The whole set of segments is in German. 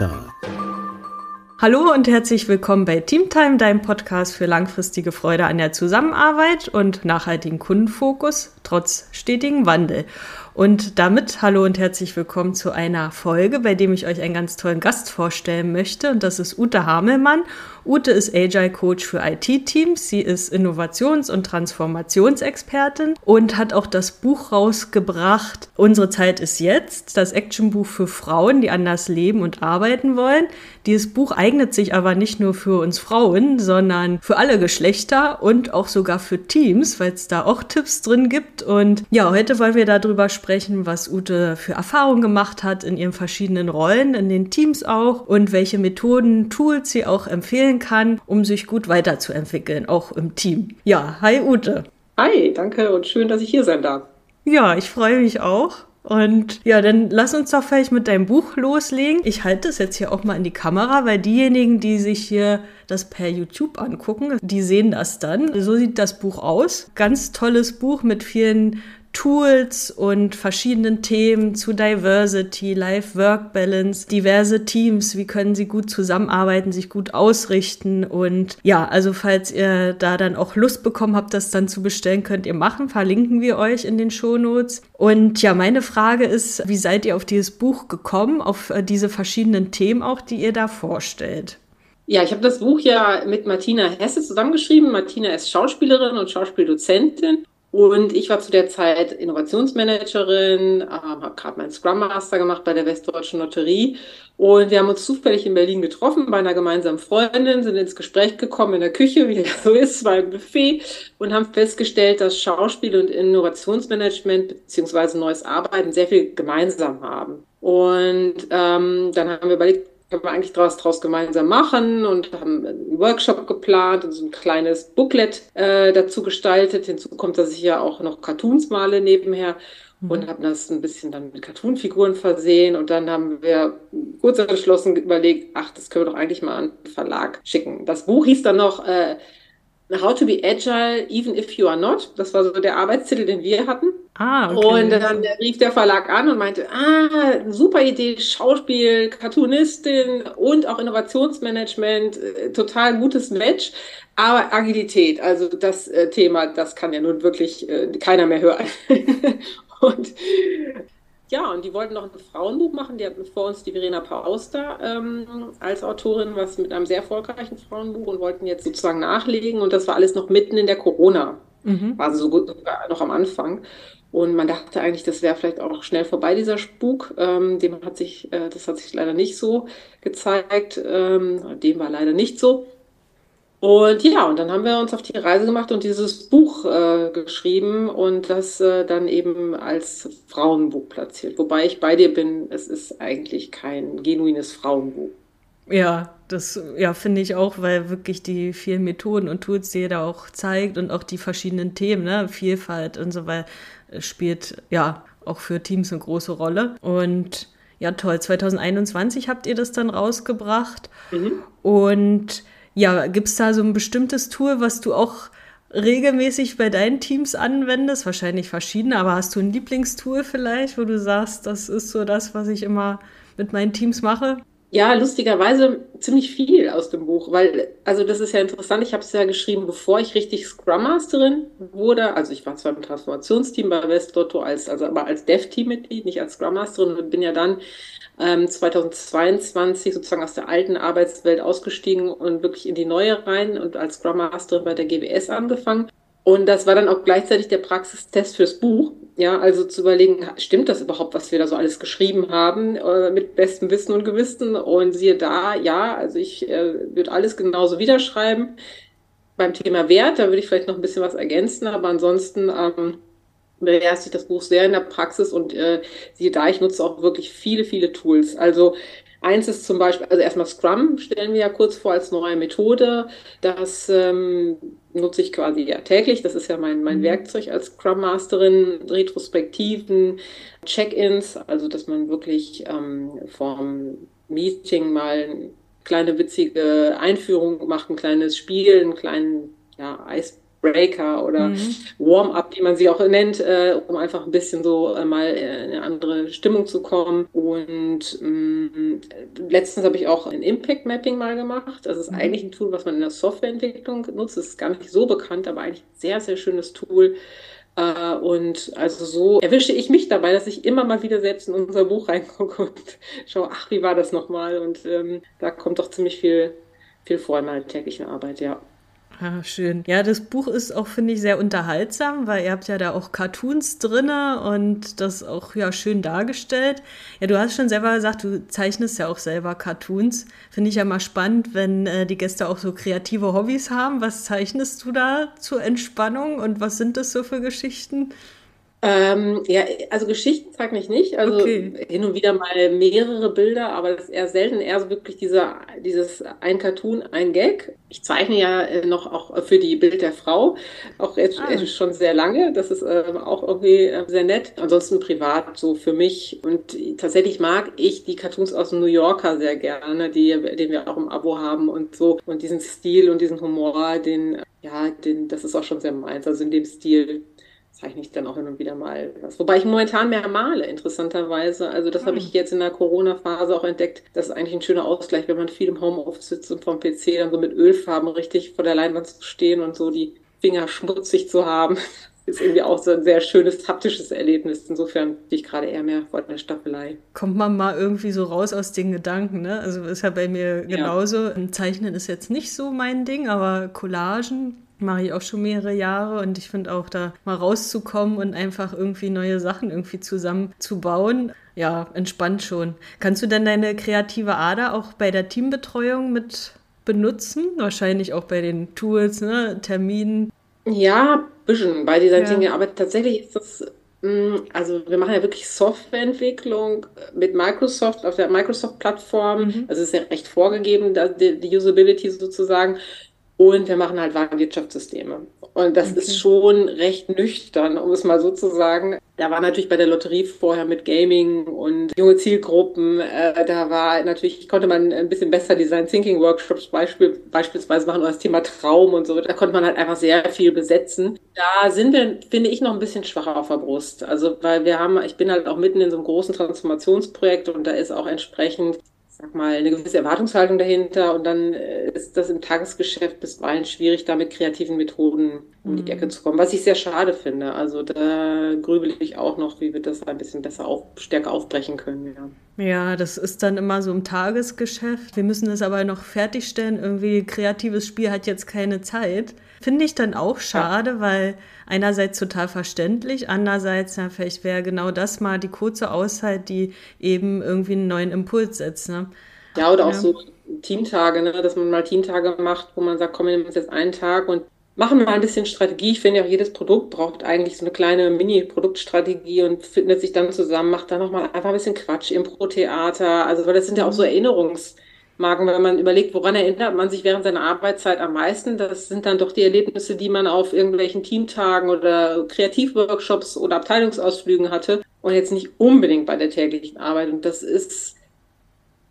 Tag. Hallo und herzlich willkommen bei Teamtime, deinem Podcast für langfristige Freude an der Zusammenarbeit und nachhaltigen Kundenfokus trotz stetigem Wandel. Und damit hallo und herzlich willkommen zu einer Folge, bei dem ich euch einen ganz tollen Gast vorstellen möchte. Und das ist Ute Hamelmann. Ute ist Agile Coach für IT-Teams. Sie ist Innovations- und Transformationsexpertin und hat auch das Buch rausgebracht. Unsere Zeit ist jetzt. Das Actionbuch für Frauen, die anders leben und arbeiten wollen. Dieses Buch eignet sich aber nicht nur für uns Frauen, sondern für alle Geschlechter und auch sogar für Teams, weil es da auch Tipps drin gibt. Und ja, heute wollen wir darüber sprechen sprechen, was Ute für Erfahrungen gemacht hat in ihren verschiedenen Rollen, in den Teams auch und welche Methoden, Tools sie auch empfehlen kann, um sich gut weiterzuentwickeln, auch im Team. Ja, hi Ute. Hi, danke und schön, dass ich hier sein darf. Ja, ich freue mich auch. Und ja, dann lass uns doch vielleicht mit deinem Buch loslegen. Ich halte es jetzt hier auch mal in die Kamera, weil diejenigen, die sich hier das per YouTube angucken, die sehen das dann. So sieht das Buch aus. Ganz tolles Buch mit vielen Tools und verschiedenen Themen zu Diversity, Life-Work-Balance, diverse Teams, wie können sie gut zusammenarbeiten, sich gut ausrichten und ja, also falls ihr da dann auch Lust bekommen habt, das dann zu bestellen, könnt ihr machen, verlinken wir euch in den Shownotes. Und ja, meine Frage ist, wie seid ihr auf dieses Buch gekommen, auf äh, diese verschiedenen Themen auch, die ihr da vorstellt? Ja, ich habe das Buch ja mit Martina Hesse zusammengeschrieben. Martina ist Schauspielerin und Schauspieldozentin und ich war zu der Zeit Innovationsmanagerin, ähm, habe gerade meinen Scrum Master gemacht bei der Westdeutschen Lotterie. Und wir haben uns zufällig in Berlin getroffen bei einer gemeinsamen Freundin, sind ins Gespräch gekommen in der Küche, wie das so ist, beim Buffet und haben festgestellt, dass Schauspiel und Innovationsmanagement beziehungsweise neues Arbeiten sehr viel gemeinsam haben. Und ähm, dann haben wir überlegt, können wir eigentlich daraus draus gemeinsam machen und haben einen Workshop geplant und so ein kleines Booklet äh, dazu gestaltet. Hinzu kommt, dass ich ja auch noch Cartoons male nebenher mhm. und habe das ein bisschen dann mit Cartoonfiguren versehen und dann haben wir kurz entschlossen überlegt, ach, das können wir doch eigentlich mal an den Verlag schicken. Das Buch hieß dann noch äh, How to be Agile Even if you are not. Das war so der Arbeitstitel, den wir hatten. Ah, okay. Und dann rief der Verlag an und meinte, ah, super Idee, Schauspiel, Cartoonistin und auch Innovationsmanagement, äh, total gutes Match. Aber Agilität, also das äh, Thema, das kann ja nun wirklich äh, keiner mehr hören. und ja, und die wollten noch ein Frauenbuch machen. Die hatten vor uns die Verena Pauster ähm, als Autorin, was mit einem sehr erfolgreichen Frauenbuch und wollten jetzt sozusagen nachlegen. Und das war alles noch mitten in der Corona. Mhm. War so gut noch am Anfang. Und man dachte eigentlich, das wäre vielleicht auch schnell vorbei, dieser Spuk. Ähm, dem hat sich, äh, das hat sich leider nicht so gezeigt. Ähm, dem war leider nicht so. Und ja, und dann haben wir uns auf die Reise gemacht und dieses Buch äh, geschrieben und das äh, dann eben als Frauenbuch platziert. Wobei ich bei dir bin, es ist eigentlich kein genuines Frauenbuch. Ja, das ja, finde ich auch, weil wirklich die vielen Methoden und Tools, die ihr da auch zeigt und auch die verschiedenen Themen, ne, Vielfalt und so weiter, spielt ja auch für Teams eine große Rolle. Und ja, toll, 2021 habt ihr das dann rausgebracht. Mhm. Und ja, gibt es da so ein bestimmtes Tool, was du auch regelmäßig bei deinen Teams anwendest? Wahrscheinlich verschiedene, aber hast du ein Lieblingstool vielleicht, wo du sagst, das ist so das, was ich immer mit meinen Teams mache? Ja, lustigerweise ziemlich viel aus dem Buch, weil, also das ist ja interessant, ich habe es ja geschrieben, bevor ich richtig Scrum Masterin wurde. Also ich war zwar im Transformationsteam bei Westdotto, als, also aber als Dev-Team-Mitglied, nicht als Scrum Masterin und bin ja dann 2022 sozusagen aus der alten Arbeitswelt ausgestiegen und wirklich in die neue rein und als Scrum Masterin bei der GWS angefangen. Und das war dann auch gleichzeitig der Praxistest fürs Buch. Ja, also zu überlegen, stimmt das überhaupt, was wir da so alles geschrieben haben, äh, mit bestem Wissen und Gewissen? Und siehe da, ja, also ich äh, würde alles genauso wiederschreiben. Beim Thema Wert, da würde ich vielleicht noch ein bisschen was ergänzen, aber ansonsten ähm, beherrscht sich das Buch sehr in der Praxis und äh, siehe da, ich nutze auch wirklich viele, viele Tools. Also Eins ist zum Beispiel, also erstmal Scrum stellen wir ja kurz vor als neue Methode. Das ähm, nutze ich quasi ja täglich. Das ist ja mein, mein mhm. Werkzeug als Scrum Masterin. Retrospektiven, Check-ins, also dass man wirklich ähm, vorm Meeting mal eine kleine witzige Einführung macht, ein kleines Spiel, einen kleinen ja, Eis Breaker oder mhm. Warm-up, wie man sie auch nennt, äh, um einfach ein bisschen so äh, mal in eine andere Stimmung zu kommen. Und ähm, letztens habe ich auch ein Impact Mapping mal gemacht. Das ist mhm. eigentlich ein Tool, was man in der Softwareentwicklung nutzt. Das ist gar nicht so bekannt, aber eigentlich ein sehr, sehr schönes Tool. Äh, und also so erwische ich mich dabei, dass ich immer mal wieder selbst in unser Buch reingucke und schaue, ach, wie war das nochmal? Und ähm, da kommt doch ziemlich viel, viel vor in meiner täglichen Arbeit, ja. Ah, schön. Ja, das Buch ist auch, finde ich, sehr unterhaltsam, weil ihr habt ja da auch Cartoons drinne und das auch ja schön dargestellt. Ja, du hast schon selber gesagt, du zeichnest ja auch selber Cartoons. Finde ich ja mal spannend, wenn äh, die Gäste auch so kreative Hobbys haben. Was zeichnest du da zur Entspannung und was sind das so für Geschichten? Ähm, ja, also Geschichten zeige ich nicht. Also okay. hin und wieder mal mehrere Bilder, aber das ist eher selten. Eher so wirklich dieser, dieses ein Cartoon, ein Gag. Ich zeichne ja äh, noch auch für die Bild der Frau, auch jetzt ah. schon sehr lange. Das ist äh, auch irgendwie äh, sehr nett. Ansonsten privat so für mich. Und tatsächlich mag ich die Cartoons aus dem New Yorker sehr gerne, die, den wir auch im Abo haben und so. Und diesen Stil und diesen Humor, den, ja, den, das ist auch schon sehr meins. Also in dem Stil zeichne ich dann auch hin und wieder mal was. Wobei ich momentan mehr male, interessanterweise. Also das hm. habe ich jetzt in der Corona-Phase auch entdeckt. Das ist eigentlich ein schöner Ausgleich, wenn man viel im Homeoffice sitzt und vom PC dann so mit Ölfarben richtig vor der Leinwand zu stehen und so die Finger schmutzig zu haben. ist irgendwie auch so ein sehr schönes haptisches Erlebnis. Insofern bin ich gerade eher mehr vor der Staffelei. Kommt man mal irgendwie so raus aus den Gedanken, ne? Also ist ja bei mir genauso. Ja. Zeichnen ist jetzt nicht so mein Ding, aber Collagen mache ich auch schon mehrere Jahre und ich finde auch da mal rauszukommen und einfach irgendwie neue Sachen irgendwie zusammenzubauen, ja, entspannt schon. Kannst du denn deine kreative Ader auch bei der Teambetreuung mit benutzen? Wahrscheinlich auch bei den Tools, ne, Terminen. Ja, ein bisschen bei dieser ja. Dinge, aber tatsächlich ist das mm, also wir machen ja wirklich Softwareentwicklung mit Microsoft auf der Microsoft-Plattform. Mhm. Also es ist ja recht vorgegeben, die Usability sozusagen. Und wir machen halt Warenwirtschaftssysteme. Und das okay. ist schon recht nüchtern, um es mal so zu sagen. Da war natürlich bei der Lotterie vorher mit Gaming und junge Zielgruppen, äh, da war natürlich, konnte man ein bisschen besser Design Thinking Workshops beispiel, beispielsweise machen oder das Thema Traum und so. Da konnte man halt einfach sehr viel besetzen. Da sind wir, finde ich, noch ein bisschen schwacher auf der Brust. Also, weil wir haben, ich bin halt auch mitten in so einem großen Transformationsprojekt und da ist auch entsprechend sag mal, eine gewisse Erwartungshaltung dahinter und dann äh, ist das im Tagesgeschäft bisweilen schwierig, da mit kreativen Methoden um die Ecke mhm. zu kommen, was ich sehr schade finde. Also da grübel ich auch noch, wie wir das ein bisschen besser auf, stärker aufbrechen können. Ja. ja, das ist dann immer so im Tagesgeschäft. Wir müssen es aber noch fertigstellen. Irgendwie kreatives Spiel hat jetzt keine Zeit. Finde ich dann auch schade, ja. weil einerseits total verständlich, andererseits, ja, vielleicht wäre genau das mal die kurze Auszeit, die eben irgendwie einen neuen Impuls setzt. Ne? Ja, oder auch ja. so Teamtage, ne? dass man mal Teamtage macht, wo man sagt, komm, wir nehmen uns jetzt einen Tag und machen mal ein bisschen Strategie. Ich finde ja, jedes Produkt braucht eigentlich so eine kleine Mini-Produktstrategie und findet sich dann zusammen, macht da nochmal einfach ein bisschen Quatsch, Impro-Theater. Also, weil das sind ja auch so Erinnerungs- Marken, wenn man überlegt, woran erinnert man sich während seiner Arbeitszeit am meisten, das sind dann doch die Erlebnisse, die man auf irgendwelchen Teamtagen oder Kreativworkshops oder Abteilungsausflügen hatte und jetzt nicht unbedingt bei der täglichen Arbeit. Und das ist,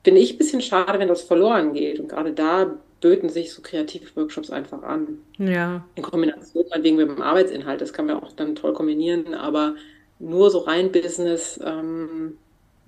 finde ich, ein bisschen schade, wenn das verloren geht. Und gerade da böten sich so Kreativworkshops einfach an. Ja. In Kombination wegen mit dem Arbeitsinhalt, das kann man auch dann toll kombinieren, aber nur so rein Business, ähm,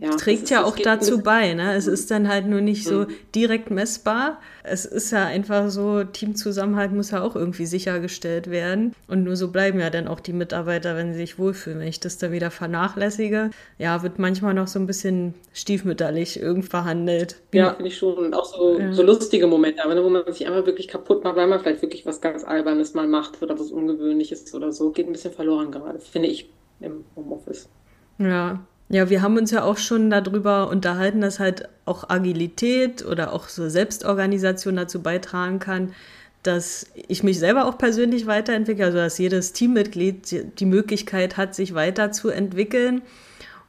ja, trägt ja auch dazu bei. Ne? Es ist dann halt nur nicht so mhm. direkt messbar. Es ist ja einfach so, Teamzusammenhalt muss ja auch irgendwie sichergestellt werden. Und nur so bleiben ja dann auch die Mitarbeiter, wenn sie sich wohlfühlen. Wenn ich das da wieder vernachlässige, ja, wird manchmal noch so ein bisschen stiefmütterlich irgendwie verhandelt. Ja, finde ich schon. Und auch so, ja. so lustige Momente, aber wo man sich einfach wirklich kaputt macht, weil man vielleicht wirklich was ganz Albernes mal macht oder was Ungewöhnliches oder so. Geht ein bisschen verloren gerade, finde ich, im Homeoffice. Ja, ja, wir haben uns ja auch schon darüber unterhalten, dass halt auch Agilität oder auch so Selbstorganisation dazu beitragen kann, dass ich mich selber auch persönlich weiterentwickle, also dass jedes Teammitglied die Möglichkeit hat, sich weiterzuentwickeln.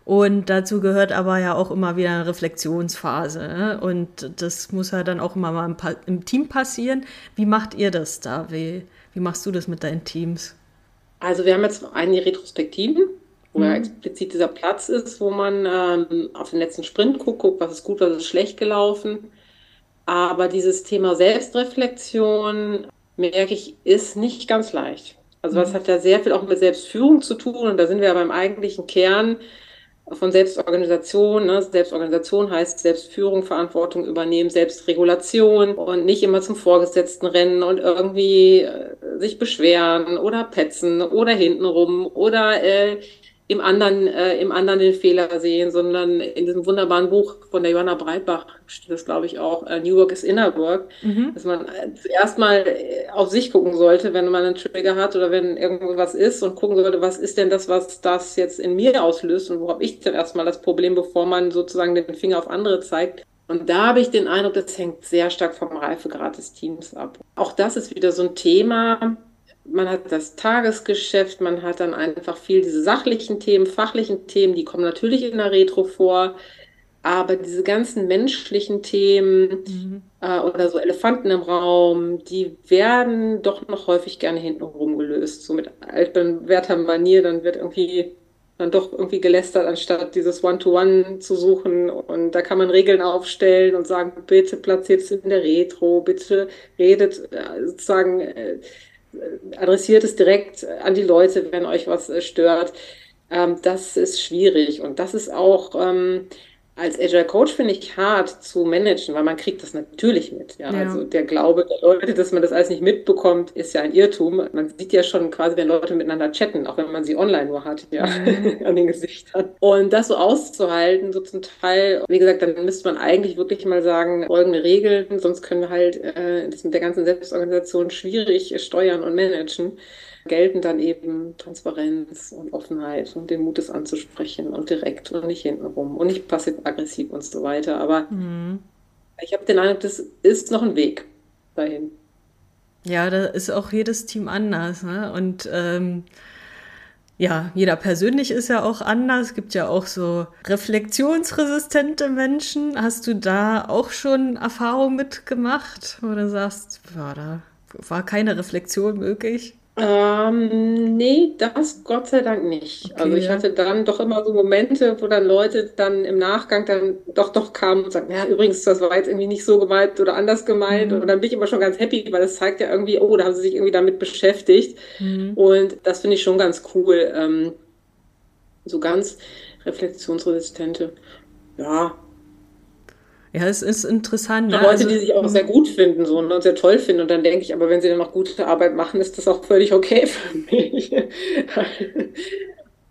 Und dazu gehört aber ja auch immer wieder eine Reflexionsphase. Ne? Und das muss ja dann auch immer mal im, Team passieren. Wie macht ihr das da? Wie, wie machst du das mit deinen Teams? Also wir haben jetzt einige Retrospektiven wo mhm. ja explizit dieser Platz ist, wo man ähm, auf den letzten Sprint guckt, guckt, was ist gut, was ist schlecht gelaufen. Aber dieses Thema Selbstreflexion merke ich, ist nicht ganz leicht. Also das mhm. hat ja sehr viel auch mit Selbstführung zu tun und da sind wir ja beim eigentlichen Kern von Selbstorganisation. Ne? Selbstorganisation heißt Selbstführung, Verantwortung übernehmen, Selbstregulation und nicht immer zum Vorgesetzten rennen und irgendwie äh, sich beschweren oder petzen oder hintenrum oder äh, im anderen, äh, im anderen den Fehler sehen, sondern in diesem wunderbaren Buch von der Johanna Breitbach steht das, glaube ich, auch, äh, New Work is Inner Work, mhm. dass man äh, zuerst mal äh, auf sich gucken sollte, wenn man einen Trigger hat oder wenn irgendwas ist und gucken sollte, was ist denn das, was das jetzt in mir auslöst und wo habe ich denn erstmal das Problem, bevor man sozusagen den Finger auf andere zeigt. Und da habe ich den Eindruck, das hängt sehr stark vom Reifegrad des Teams ab. Auch das ist wieder so ein Thema, man hat das Tagesgeschäft, man hat dann einfach viel diese sachlichen Themen, fachlichen Themen, die kommen natürlich in der Retro vor, aber diese ganzen menschlichen Themen mhm. äh, oder so Elefanten im Raum, die werden doch noch häufig gerne hintenrum gelöst. So mit altbewährter Manier, dann wird irgendwie dann doch irgendwie gelästert, anstatt dieses One-to-One -One zu suchen. Und da kann man Regeln aufstellen und sagen, bitte platziert es in der Retro, bitte redet äh, sozusagen äh, adressiert es direkt an die Leute, wenn euch was äh, stört. Ähm, das ist schwierig und das ist auch ähm, als Agile Coach finde ich hart zu managen, weil man kriegt das natürlich mit. Ja? ja? Also der Glaube der Leute, dass man das alles nicht mitbekommt, ist ja ein Irrtum. Man sieht ja schon quasi, wenn Leute miteinander chatten, auch wenn man sie online nur hat, ja, mhm. an den Gesichtern. Und das so auszuhalten, so zum Teil, wie gesagt, dann müsste man eigentlich wirklich mal sagen, folgende Regeln, sonst können wir halt äh, das mit der ganzen Selbstorganisation schwierig steuern und managen gelten dann eben Transparenz und Offenheit und den Mut, es anzusprechen und direkt und nicht hintenrum und nicht passiv-aggressiv und so weiter. Aber mhm. ich habe den Eindruck, das ist noch ein Weg dahin. Ja, da ist auch jedes Team anders. Ne? Und ähm, ja, jeder persönlich ist ja auch anders. Es gibt ja auch so reflexionsresistente Menschen. Hast du da auch schon Erfahrung mitgemacht, wo du sagst, ja, da war keine Reflexion möglich? Ähm, nee, das Gott sei Dank nicht. Okay, also ich hatte dann doch immer so Momente, wo dann Leute dann im Nachgang dann doch doch kamen und sagten, ja, übrigens, das war jetzt irgendwie nicht so gemeint oder anders gemeint. Mhm. Und dann bin ich immer schon ganz happy, weil das zeigt ja irgendwie, oh, da haben sie sich irgendwie damit beschäftigt. Mhm. Und das finde ich schon ganz cool. Ähm, so ganz reflexionsresistente. Ja, ja, es ist interessant. Ne? Leute, also, die sich auch sehr gut finden so, ne, und sehr toll finden. Und dann denke ich, aber wenn sie dann noch gute Arbeit machen, ist das auch völlig okay für mich.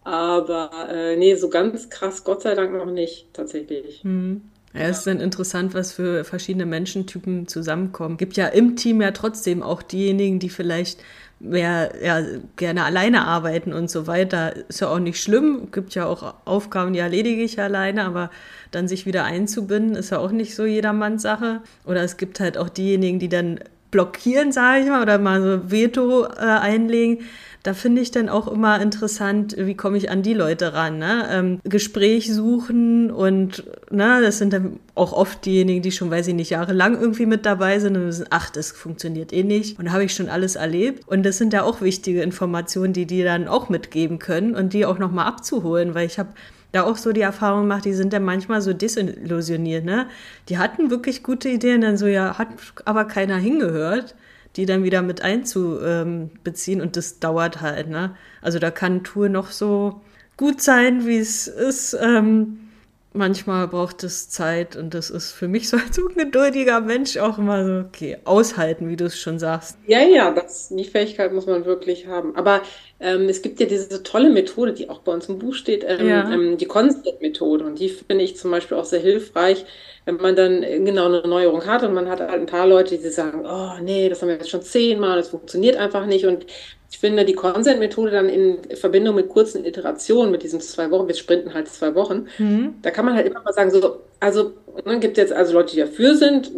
aber äh, nee, so ganz krass, Gott sei Dank noch nicht, tatsächlich. Hm. Ja, es ist dann interessant, was für verschiedene Menschentypen zusammenkommen. Gibt ja im Team ja trotzdem auch diejenigen, die vielleicht mehr ja, gerne alleine arbeiten und so weiter. Ist ja auch nicht schlimm. Gibt ja auch Aufgaben, die erledige ich alleine, aber dann sich wieder einzubinden, ist ja auch nicht so jedermanns Sache. Oder es gibt halt auch diejenigen, die dann blockieren, sage ich mal, oder mal so Veto äh, einlegen da finde ich dann auch immer interessant, wie komme ich an die Leute ran. Ne? Ähm, Gespräch suchen und ne, das sind dann auch oft diejenigen, die schon, weiß ich nicht, jahrelang irgendwie mit dabei sind und wissen, ach, das funktioniert eh nicht. Und habe ich schon alles erlebt. Und das sind ja auch wichtige Informationen, die die dann auch mitgeben können und die auch nochmal abzuholen, weil ich habe da auch so die Erfahrung gemacht, die sind dann manchmal so desillusioniert, ne? Die hatten wirklich gute Ideen, dann so, ja, hat aber keiner hingehört die dann wieder mit einzubeziehen und das dauert halt, ne? Also da kann Tour noch so gut sein, wie es ist. Ähm, manchmal braucht es Zeit und das ist für mich so als ungeduldiger Mensch auch immer so, okay, aushalten, wie du es schon sagst. Ja, ja, das, die Fähigkeit muss man wirklich haben. Aber ähm, es gibt ja diese tolle Methode, die auch bei uns im Buch steht, ähm, ja. ähm, die Concept-Methode und die finde ich zum Beispiel auch sehr hilfreich, wenn man dann genau eine Neuerung hat und man hat halt ein paar Leute, die sagen, oh nee, das haben wir jetzt schon zehnmal, das funktioniert einfach nicht. Und ich finde die Consent-Methode dann in Verbindung mit kurzen Iterationen, mit diesen zwei Wochen, wir sprinten halt zwei Wochen, mhm. da kann man halt immer mal sagen, so, also, dann gibt es jetzt also Leute, die dafür sind,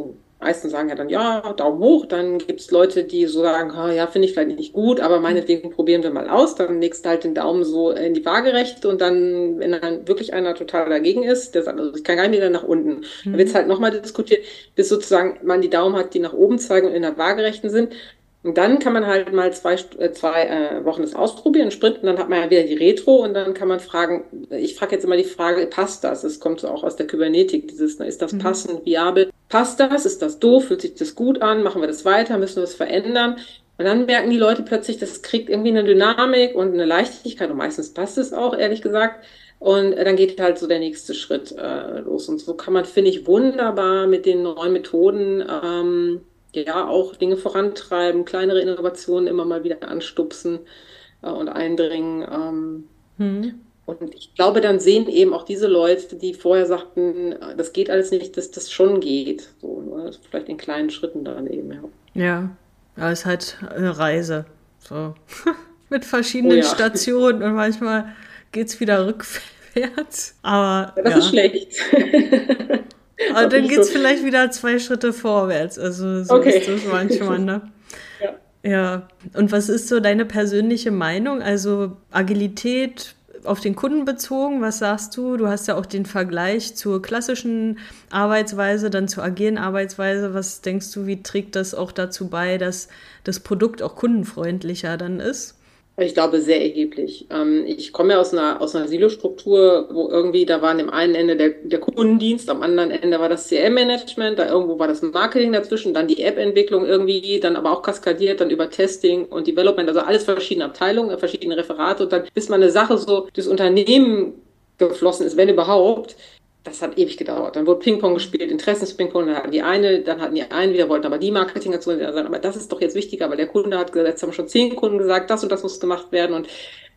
meisten sagen ja dann, ja, Daumen hoch. Dann gibt es Leute, die so sagen, oh, ja, finde ich vielleicht nicht gut, aber meinetwegen probieren wir mal aus. Dann legst du halt den Daumen so in die Waagerechte und dann, wenn dann wirklich einer total dagegen ist, der sagt, also ich kann gar nicht wieder nach unten. Mhm. Dann wird es halt nochmal diskutiert, bis sozusagen man die Daumen hat, die nach oben zeigen und in der Waagerechten sind. Und dann kann man halt mal zwei, äh, zwei äh, Wochen das ausprobieren, sprinten, dann hat man ja wieder die Retro und dann kann man fragen, ich frage jetzt immer die Frage, passt das? Es kommt so auch aus der Kybernetik, dieses, ist das mhm. passend, viabel? Passt das? Ist das doof? Fühlt sich das gut an? Machen wir das weiter? Müssen wir es verändern? Und dann merken die Leute plötzlich, das kriegt irgendwie eine Dynamik und eine Leichtigkeit und meistens passt es auch, ehrlich gesagt. Und dann geht halt so der nächste Schritt äh, los. Und so kann man, finde ich, wunderbar mit den neuen Methoden ähm, ja auch Dinge vorantreiben, kleinere Innovationen immer mal wieder anstupsen äh, und eindringen. Ähm, hm. Und ich glaube, dann sehen eben auch diese Leute, die vorher sagten, das geht alles nicht, dass das schon geht. So, ne? Vielleicht in kleinen Schritten dann eben, ja. Ja, ja es ist halt eine Reise. So. Mit verschiedenen oh, ja. Stationen und manchmal geht es wieder rückwärts. Aber. Ja, das ja. ist schlecht. Aber dann geht es so. vielleicht wieder zwei Schritte vorwärts. Also so okay. ist das manchmal, ne? ja. ja. Und was ist so deine persönliche Meinung? Also Agilität auf den Kunden bezogen, was sagst du? Du hast ja auch den Vergleich zur klassischen Arbeitsweise, dann zur agilen Arbeitsweise. Was denkst du, wie trägt das auch dazu bei, dass das Produkt auch kundenfreundlicher dann ist? Ich glaube, sehr erheblich. Ähm, ich komme ja aus einer, aus einer Silo-Struktur, wo irgendwie, da war an dem einen Ende der, der Kundendienst, am anderen Ende war das CM-Management, da irgendwo war das Marketing dazwischen, dann die App-Entwicklung irgendwie, dann aber auch kaskadiert, dann über Testing und Development, also alles verschiedene Abteilungen, verschiedene Referate und dann, bis man eine Sache so das Unternehmen geflossen ist, wenn überhaupt, das hat ewig gedauert. Dann wurde Ping-Pong gespielt, Interessensping-Pong, dann hatten die eine, dann hatten die einen wieder, wollten aber die Marketing dazu sagen, aber das ist doch jetzt wichtiger, weil der Kunde hat gesagt, jetzt haben schon zehn Kunden gesagt, das und das muss gemacht werden und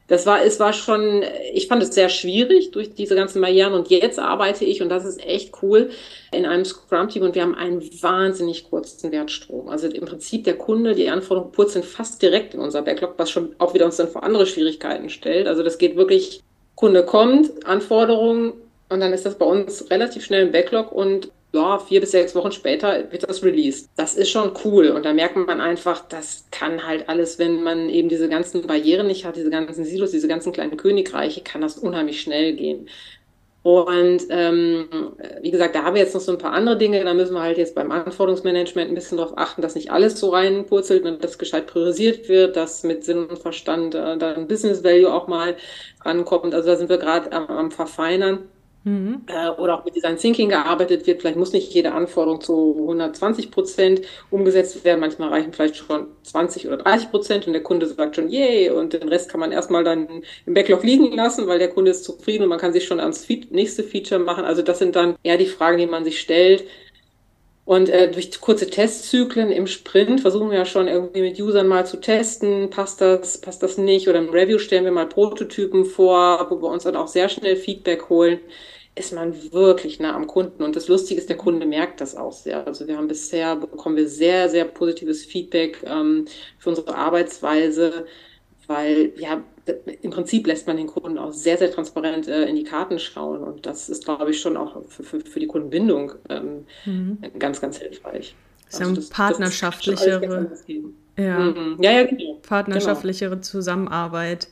das war, es war schon, ich fand es sehr schwierig durch diese ganzen Barrieren und jetzt arbeite ich und das ist echt cool in einem Scrum-Team und wir haben einen wahnsinnig kurzen Wertstrom. Also im Prinzip der Kunde, die Anforderungen purzeln fast direkt in unser Backlog, was schon auch wieder uns dann vor andere Schwierigkeiten stellt. Also das geht wirklich, Kunde kommt, Anforderungen, und dann ist das bei uns relativ schnell im Backlog und ja, vier bis sechs Wochen später wird das released. Das ist schon cool. Und da merkt man einfach, das kann halt alles, wenn man eben diese ganzen Barrieren nicht hat, diese ganzen Silos, diese ganzen kleinen Königreiche, kann das unheimlich schnell gehen. Und ähm, wie gesagt, da haben wir jetzt noch so ein paar andere Dinge. Da müssen wir halt jetzt beim Anforderungsmanagement ein bisschen darauf achten, dass nicht alles so reinpurzelt und dass gescheit priorisiert wird, dass mit Sinn und Verstand äh, dann Business Value auch mal rankommt. Also da sind wir gerade am, am Verfeinern. Mhm. Äh, oder auch mit Design Thinking gearbeitet wird. Vielleicht muss nicht jede Anforderung zu 120 Prozent umgesetzt werden. Manchmal reichen vielleicht schon 20 oder 30 Prozent und der Kunde sagt schon, yay, und den Rest kann man erstmal dann im Backlog liegen lassen, weil der Kunde ist zufrieden und man kann sich schon ans nächste Feature machen. Also das sind dann eher die Fragen, die man sich stellt. Und äh, durch kurze Testzyklen im Sprint versuchen wir ja schon irgendwie mit Usern mal zu testen, passt das, passt das nicht. Oder im Review stellen wir mal Prototypen vor, wo wir uns dann auch sehr schnell Feedback holen ist man wirklich nah am Kunden. Und das Lustige ist, der Kunde merkt das auch sehr. Also wir haben bisher, bekommen wir sehr, sehr positives Feedback ähm, für unsere Arbeitsweise, weil ja, im Prinzip lässt man den Kunden auch sehr, sehr transparent äh, in die Karten schauen. Und das ist, glaube ich, schon auch für, für, für die Kundenbindung ähm, mhm. ganz, ganz hilfreich. Das also das, partnerschaftlichere, ja, mhm. ja, ja, genau. partnerschaftlichere genau. Zusammenarbeit.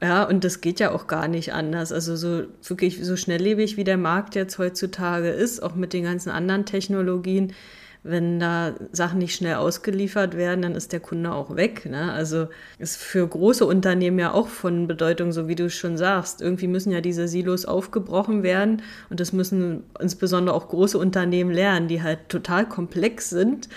Ja, und das geht ja auch gar nicht anders. Also so wirklich so schnelllebig wie der Markt jetzt heutzutage ist, auch mit den ganzen anderen Technologien, wenn da Sachen nicht schnell ausgeliefert werden, dann ist der Kunde auch weg. Ne? Also ist für große Unternehmen ja auch von Bedeutung, so wie du schon sagst. Irgendwie müssen ja diese Silos aufgebrochen werden und das müssen insbesondere auch große Unternehmen lernen, die halt total komplex sind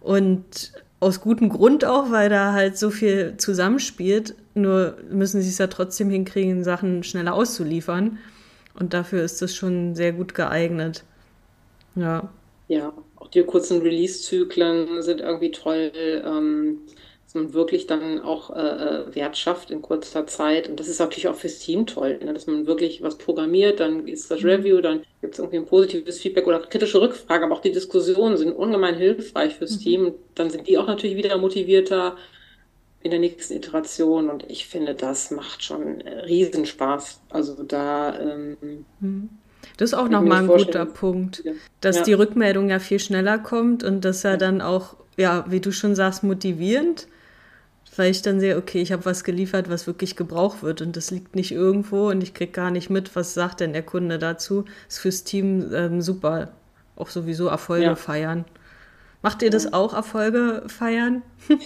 und aus gutem Grund auch, weil da halt so viel zusammenspielt. Nur müssen sie es ja trotzdem hinkriegen, Sachen schneller auszuliefern. Und dafür ist es schon sehr gut geeignet. Ja. Ja, auch die kurzen Release-Zyklen sind irgendwie toll. Ähm, dass man wirklich dann auch äh, äh, Wert schafft in kurzer Zeit. Und das ist natürlich auch fürs Team toll, ne? dass man wirklich was programmiert, dann ist das mhm. Review, dann gibt es irgendwie ein positives Feedback oder kritische Rückfragen, aber auch die Diskussionen sind ungemein hilfreich fürs mhm. Team. dann sind die auch natürlich wieder motivierter in der nächsten Iteration und ich finde, das macht schon äh, Riesenspaß. Also da ähm, mhm. Das ist auch nochmal ein guter Punkt, dass ja. die Rückmeldung ja viel schneller kommt und dass er ja dann auch, ja, wie du schon sagst, motivierend weil ich dann sehe, okay, ich habe was geliefert, was wirklich gebraucht wird und das liegt nicht irgendwo und ich kriege gar nicht mit, was sagt denn der Kunde dazu. Ist fürs Team ähm, super. Auch sowieso Erfolge ja. feiern. Macht ihr das auch, Erfolge feiern?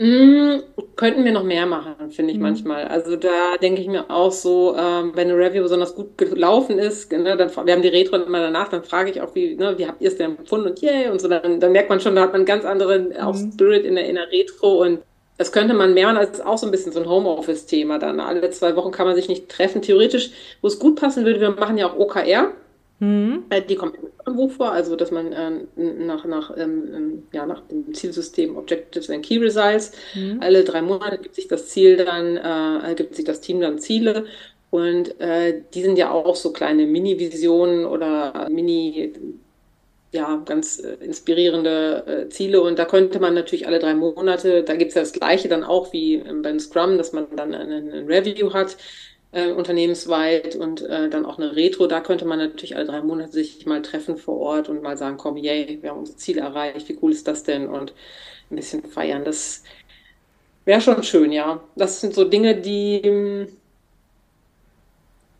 Mm, könnten wir noch mehr machen, finde ich mhm. manchmal. Also da denke ich mir auch so, ähm, wenn eine Review besonders gut gelaufen ist, ne, dann wir haben die Retro immer danach, dann frage ich auch, wie, ne, wie habt ihr es denn empfunden und yay und so, dann, dann merkt man schon, da hat man einen ganz anderen mhm. auch Spirit in der, in der Retro und das könnte man mehr, das ist auch so ein bisschen so ein Homeoffice-Thema dann. Alle zwei Wochen kann man sich nicht treffen. Theoretisch, wo es gut passen würde, wir machen ja auch OKR. Mhm. Äh, die kommt im Buch vor, also dass man äh, nach, nach, ähm, ähm, ja, nach dem Zielsystem Objectives and Key Results mhm. alle drei Monate gibt sich das Ziel dann, äh, gibt sich das Team dann Ziele und äh, die sind ja auch so kleine Mini-Visionen oder Mini- ja, ganz äh, inspirierende äh, Ziele. Und da könnte man natürlich alle drei Monate, da gibt es ja das Gleiche dann auch wie ähm, beim Scrum, dass man dann ein Review hat, äh, unternehmensweit und äh, dann auch eine Retro. Da könnte man natürlich alle drei Monate sich mal treffen vor Ort und mal sagen, komm, yay, wir haben unser Ziel erreicht, wie cool ist das denn? Und ein bisschen feiern. Das wäre schon schön, ja. Das sind so Dinge, die hm,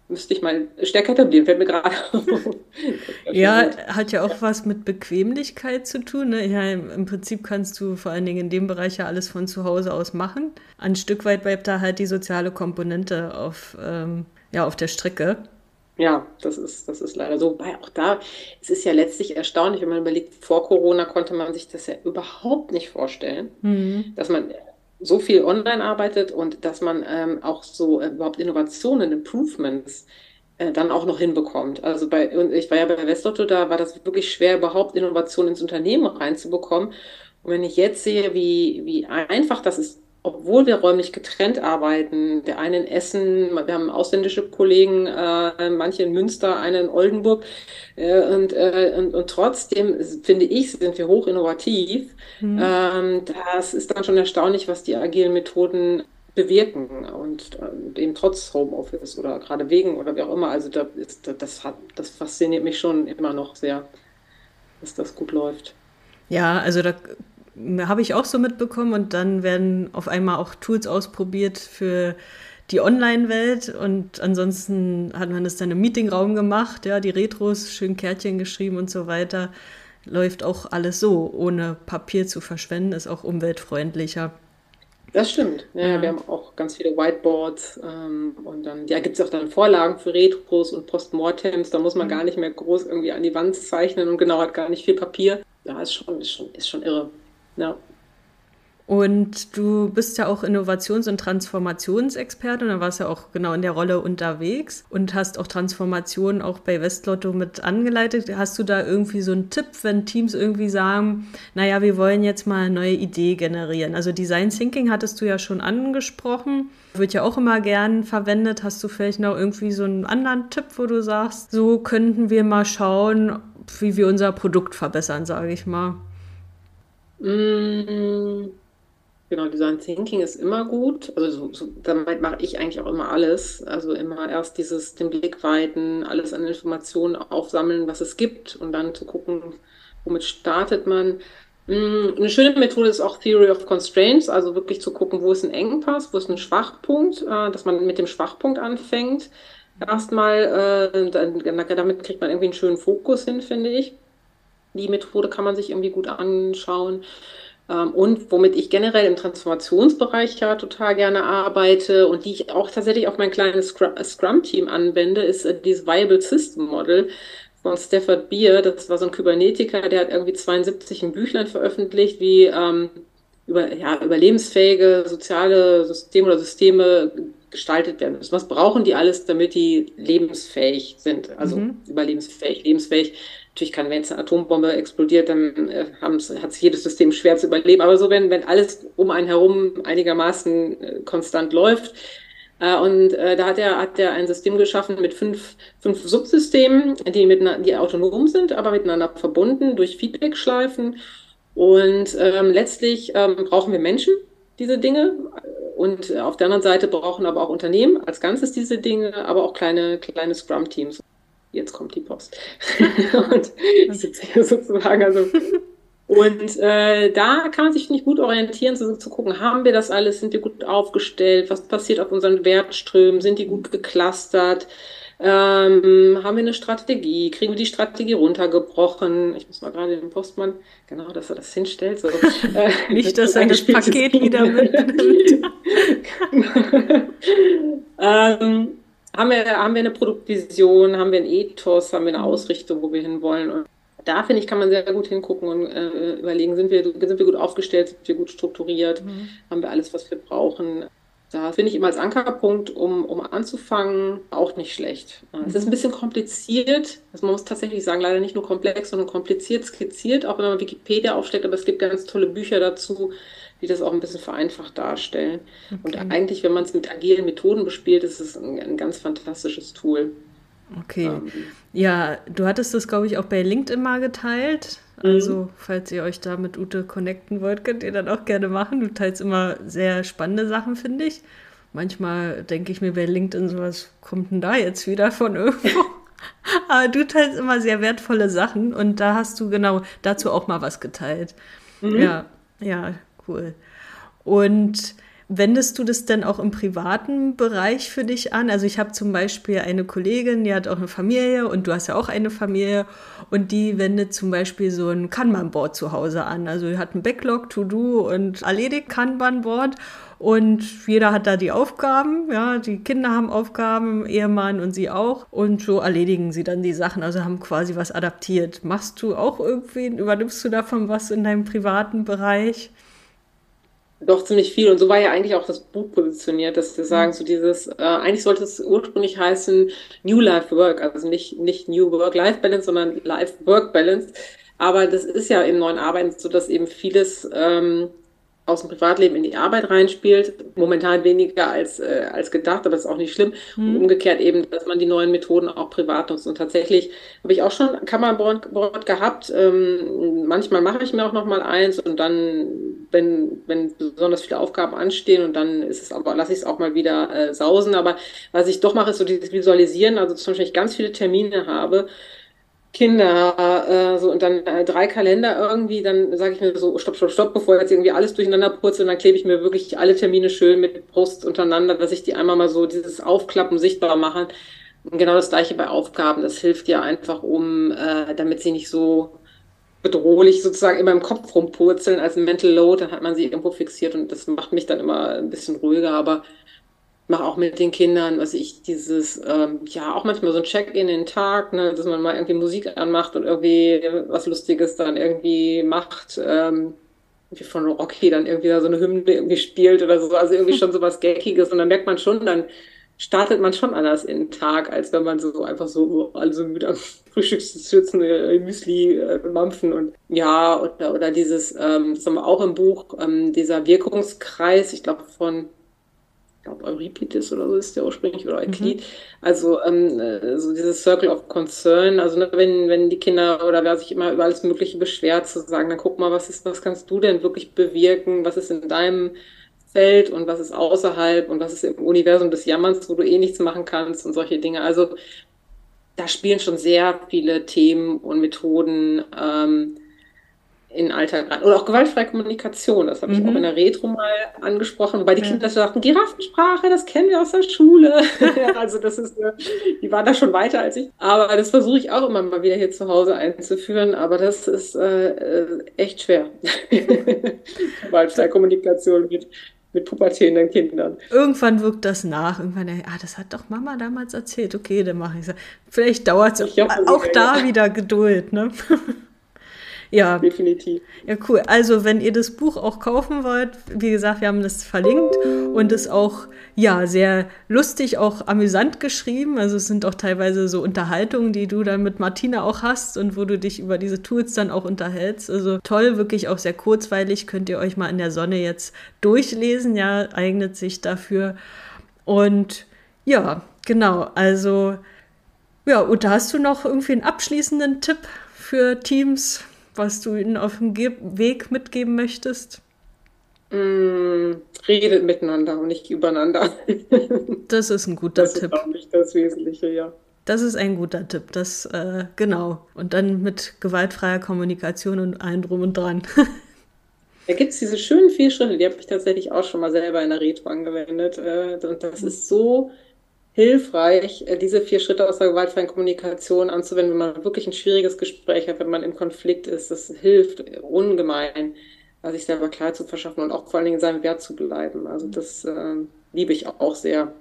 müsste ich mal stärker etablieren, fällt mir gerade Ja, hat ja auch was mit Bequemlichkeit zu tun. Ne? Ja, im Prinzip kannst du vor allen Dingen in dem Bereich ja alles von zu Hause aus machen. Ein Stück weit bleibt da halt die soziale Komponente auf, ähm, ja, auf der Strecke. Ja, das ist, das ist leider so. Wobei auch da, es ist ja letztlich erstaunlich, wenn man überlegt, vor Corona konnte man sich das ja überhaupt nicht vorstellen, mhm. dass man so viel online arbeitet und dass man ähm, auch so äh, überhaupt Innovationen, Improvements äh, dann auch noch hinbekommt. Also bei, ich war ja bei Westlotto, da war das wirklich schwer, überhaupt Innovationen ins Unternehmen reinzubekommen. Und wenn ich jetzt sehe, wie, wie einfach das ist, obwohl wir räumlich getrennt arbeiten, der eine in Essen, wir haben ausländische Kollegen, äh, manche in Münster, eine in Oldenburg, äh, und, äh, und, und trotzdem finde ich, sind wir hoch innovativ. Mhm. Ähm, das ist dann schon erstaunlich, was die agilen Methoden bewirken und eben trotz Homeoffice oder gerade wegen oder wie auch immer. Also da ist, das, hat, das fasziniert mich schon immer noch sehr, dass das gut läuft. Ja, also da habe ich auch so mitbekommen und dann werden auf einmal auch Tools ausprobiert für die Online-Welt und ansonsten hat man das dann im Meetingraum gemacht, ja, die Retros, schön Kärtchen geschrieben und so weiter. Läuft auch alles so, ohne Papier zu verschwenden, ist auch umweltfreundlicher. Das stimmt. Ja, wir haben auch ganz viele Whiteboards ähm, und dann ja, gibt es auch dann Vorlagen für Retros und Postmortems. Da muss man mhm. gar nicht mehr groß irgendwie an die Wand zeichnen und genau hat gar nicht viel Papier. Ja, ist schon, ist schon, ist schon irre. Ja. Und du bist ja auch Innovations- und Transformationsexperte und da warst ja auch genau in der Rolle unterwegs und hast auch Transformationen auch bei Westlotto mit angeleitet. Hast du da irgendwie so einen Tipp, wenn Teams irgendwie sagen, naja, wir wollen jetzt mal eine neue Idee generieren? Also Design Thinking hattest du ja schon angesprochen, wird ja auch immer gern verwendet. Hast du vielleicht noch irgendwie so einen anderen Tipp, wo du sagst, so könnten wir mal schauen, wie wir unser Produkt verbessern, sage ich mal? Mm, genau, Design Thinking ist immer gut. Also so, so, damit mache ich eigentlich auch immer alles. Also immer erst dieses den Blick weiten, alles an Informationen aufsammeln, was es gibt und dann zu gucken, womit startet man. Mm, eine schöne Methode ist auch Theory of Constraints, also wirklich zu gucken, wo ist ein Engpass, wo ist ein Schwachpunkt, äh, dass man mit dem Schwachpunkt anfängt. Erstmal, äh, damit kriegt man irgendwie einen schönen Fokus hin, finde ich. Die Methode kann man sich irgendwie gut anschauen. Ähm, und womit ich generell im Transformationsbereich ja total gerne arbeite und die ich auch tatsächlich auf mein kleines Scrum-Team anwende, ist äh, dieses Viable System Model von Stafford Beer. Das war so ein Kybernetiker, der hat irgendwie 72 ein Büchlein veröffentlicht, wie ähm, über, ja, überlebensfähige soziale Systeme oder Systeme gestaltet werden müssen. Was brauchen die alles, damit die lebensfähig sind? Also mhm. überlebensfähig, lebensfähig. Natürlich kann, wenn jetzt eine Atombombe explodiert, dann äh, hat sich jedes System schwer zu überleben. Aber so, wenn, wenn alles um einen herum einigermaßen äh, konstant läuft, äh, und äh, da hat er, hat er ein System geschaffen mit fünf, fünf Subsystemen, die, miteinander, die autonom sind, aber miteinander verbunden durch Feedbackschleifen. Und ähm, letztlich ähm, brauchen wir Menschen, diese Dinge. Und auf der anderen Seite brauchen aber auch Unternehmen als Ganzes diese Dinge, aber auch kleine, kleine Scrum-Teams jetzt kommt die Post. und ich sitze hier sozusagen, also. Und äh, da kann man sich nicht gut orientieren, zu, zu gucken, haben wir das alles, sind wir gut aufgestellt, was passiert auf unseren Wertströmen, sind die gut geclustert, Ähm, haben wir eine Strategie? Kriegen wir die Strategie runtergebrochen? Ich muss mal gerade den Postmann, genau, dass er das hinstellt. So. Äh, Nicht, dass er das Paket wieder mitnimmt. ähm, haben, wir, haben wir eine Produktvision? Haben wir ein Ethos? Haben wir eine Ausrichtung, wo wir hinwollen? Und da finde ich, kann man sehr gut hingucken und äh, überlegen, sind wir, sind wir gut aufgestellt, sind wir gut strukturiert, mhm. haben wir alles, was wir brauchen. Da finde ich immer als Ankerpunkt, um, um anzufangen, auch nicht schlecht. Es ist ein bisschen kompliziert, also man muss tatsächlich sagen, leider nicht nur komplex, sondern kompliziert skizziert, auch wenn man Wikipedia aufsteckt, aber es gibt ganz tolle Bücher dazu, die das auch ein bisschen vereinfacht darstellen. Okay. Und eigentlich, wenn man es mit agilen Methoden bespielt, ist es ein, ein ganz fantastisches Tool. Okay. Ähm, ja, du hattest das, glaube ich, auch bei LinkedIn mal geteilt. Also, mhm. falls ihr euch da mit Ute connecten wollt, könnt ihr dann auch gerne machen. Du teilst immer sehr spannende Sachen, finde ich. Manchmal denke ich mir bei LinkedIn so, was kommt denn da jetzt wieder von irgendwo? Aber du teilst immer sehr wertvolle Sachen und da hast du genau dazu auch mal was geteilt. Mhm. Ja, ja, cool. Und Wendest du das denn auch im privaten Bereich für dich an? Also ich habe zum Beispiel eine Kollegin, die hat auch eine Familie und du hast ja auch eine Familie und die wendet zum Beispiel so ein Kanban-Board zu Hause an. Also die hat ein Backlog, To-Do und erledigt Kanban-Board und jeder hat da die Aufgaben, ja, die Kinder haben Aufgaben, Ehemann und sie auch und so erledigen sie dann die Sachen, also haben quasi was adaptiert. Machst du auch irgendwie, übernimmst du davon was in deinem privaten Bereich? Doch ziemlich viel. Und so war ja eigentlich auch das Buch positioniert, dass wir sagen, so dieses, äh, eigentlich sollte es ursprünglich heißen New Life Work, also nicht, nicht New Work-Life Balance, sondern Life-Work Balance. Aber das ist ja im neuen Arbeiten so, dass eben vieles ähm, aus dem Privatleben in die Arbeit reinspielt. Momentan weniger als, äh, als gedacht, aber das ist auch nicht schlimm. Mhm. Und umgekehrt eben, dass man die neuen Methoden auch privat nutzt. Und tatsächlich habe ich auch schon Kammerboard gehabt. Ähm, manchmal mache ich mir auch noch mal eins und dann, wenn, wenn besonders viele Aufgaben anstehen und dann ist es aber, lasse ich es auch mal wieder äh, sausen. Aber was ich doch mache, ist so dieses Visualisieren. Also zum Beispiel, wenn ich ganz viele Termine habe, Kinder, äh, so und dann äh, drei Kalender irgendwie, dann sage ich mir so, stopp, stopp, stopp, bevor jetzt irgendwie alles durcheinander purzelt, und dann klebe ich mir wirklich alle Termine schön mit Post untereinander, dass ich die einmal mal so dieses Aufklappen sichtbar mache. Und genau das gleiche bei Aufgaben. Das hilft ja einfach, um, äh, damit sie nicht so bedrohlich sozusagen immer im Kopf rumpurzeln als Mental Load, dann hat man sie irgendwo fixiert und das macht mich dann immer ein bisschen ruhiger, aber mache auch mit den Kindern, was ich dieses, ähm, ja, auch manchmal so ein Check-in in den Tag, ne, dass man mal irgendwie Musik anmacht und irgendwie was Lustiges dann irgendwie macht, ähm, wie von Rocky dann irgendwie da so eine Hymne irgendwie spielt oder so, also irgendwie schon so was Geckiges und dann merkt man schon, dann startet man schon anders in den Tag, als wenn man so einfach so also müde am Frühstück sitzen, äh, Müsli äh, mampfen und ja, oder, oder dieses, ähm, das haben wir auch im Buch, ähm, dieser Wirkungskreis, ich glaube von glaube Euripides oder so ist der ursprünglich oder Euklid. Mhm. Also ähm, äh, so dieses Circle of Concern, also ne, wenn, wenn die Kinder oder wer sich immer über alles Mögliche beschwert, zu sagen, dann guck mal, was ist, was kannst du denn wirklich bewirken, was ist in deinem Feld und was ist außerhalb und was ist im Universum des Jammerns, wo du eh nichts machen kannst und solche Dinge. Also da spielen schon sehr viele Themen und Methoden ähm, in Alltag rein. Oder auch gewaltfreie Kommunikation, das habe ich mhm. auch in der Retro mal angesprochen, weil die ja. Kinder sagten, Giraffensprache, das kennen wir aus der Schule. also das ist, die waren da schon weiter als ich. Aber das versuche ich auch immer mal wieder hier zu Hause einzuführen, aber das ist äh, äh echt schwer. gewaltfreie Kommunikation mit mit pubertierenden Kindern. Irgendwann wirkt das nach. Irgendwann, ah, das hat doch Mama damals erzählt. Okay, dann mache ich es. Vielleicht dauert es auch da wieder Geduld, ne? Ja. Definitiv. Ja, cool. Also, wenn ihr das Buch auch kaufen wollt, wie gesagt, wir haben das verlinkt und ist auch, ja, sehr lustig, auch amüsant geschrieben. Also, es sind auch teilweise so Unterhaltungen, die du dann mit Martina auch hast und wo du dich über diese Tools dann auch unterhältst. Also, toll, wirklich auch sehr kurzweilig. Könnt ihr euch mal in der Sonne jetzt durchlesen. Ja, eignet sich dafür. Und ja, genau. Also, ja, und da hast du noch irgendwie einen abschließenden Tipp für Teams, was du ihnen auf dem Ge Weg mitgeben möchtest? Mm, redet miteinander und nicht übereinander. das ist ein guter das Tipp. Das ist auch nicht das Wesentliche, ja. Das ist ein guter Tipp, das, äh, genau. Und dann mit gewaltfreier Kommunikation und allem drum und dran. Da gibt es diese schönen vier Schritte, die habe ich tatsächlich auch schon mal selber in der Retro angewendet. Äh, und das ist so hilfreich, äh, diese vier Schritte aus der gewaltfreien Kommunikation anzuwenden, wenn man wirklich ein schwieriges Gespräch hat, wenn man im Konflikt ist. Das hilft ungemein, sich selber klar zu verschaffen und auch vor allen Dingen in seinem Wert zu bleiben. Also das äh, liebe ich auch sehr.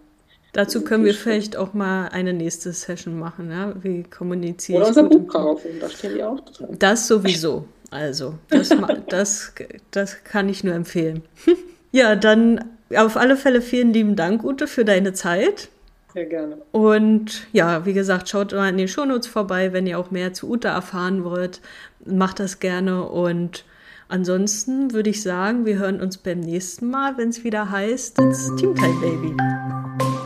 Dazu können wir vielleicht auch mal eine nächste Session machen, ja? Wie kommunizieren Oder unser Buch kaufen, da stehen die auch drin. Das sowieso. Also, das, das, das kann ich nur empfehlen. ja, dann auf alle Fälle vielen lieben Dank, Ute, für deine Zeit. Sehr gerne. Und ja, wie gesagt, schaut mal in den Shownotes vorbei, wenn ihr auch mehr zu Ute erfahren wollt. Macht das gerne. Und ansonsten würde ich sagen, wir hören uns beim nächsten Mal, wenn es wieder heißt, it's Teamtime Baby.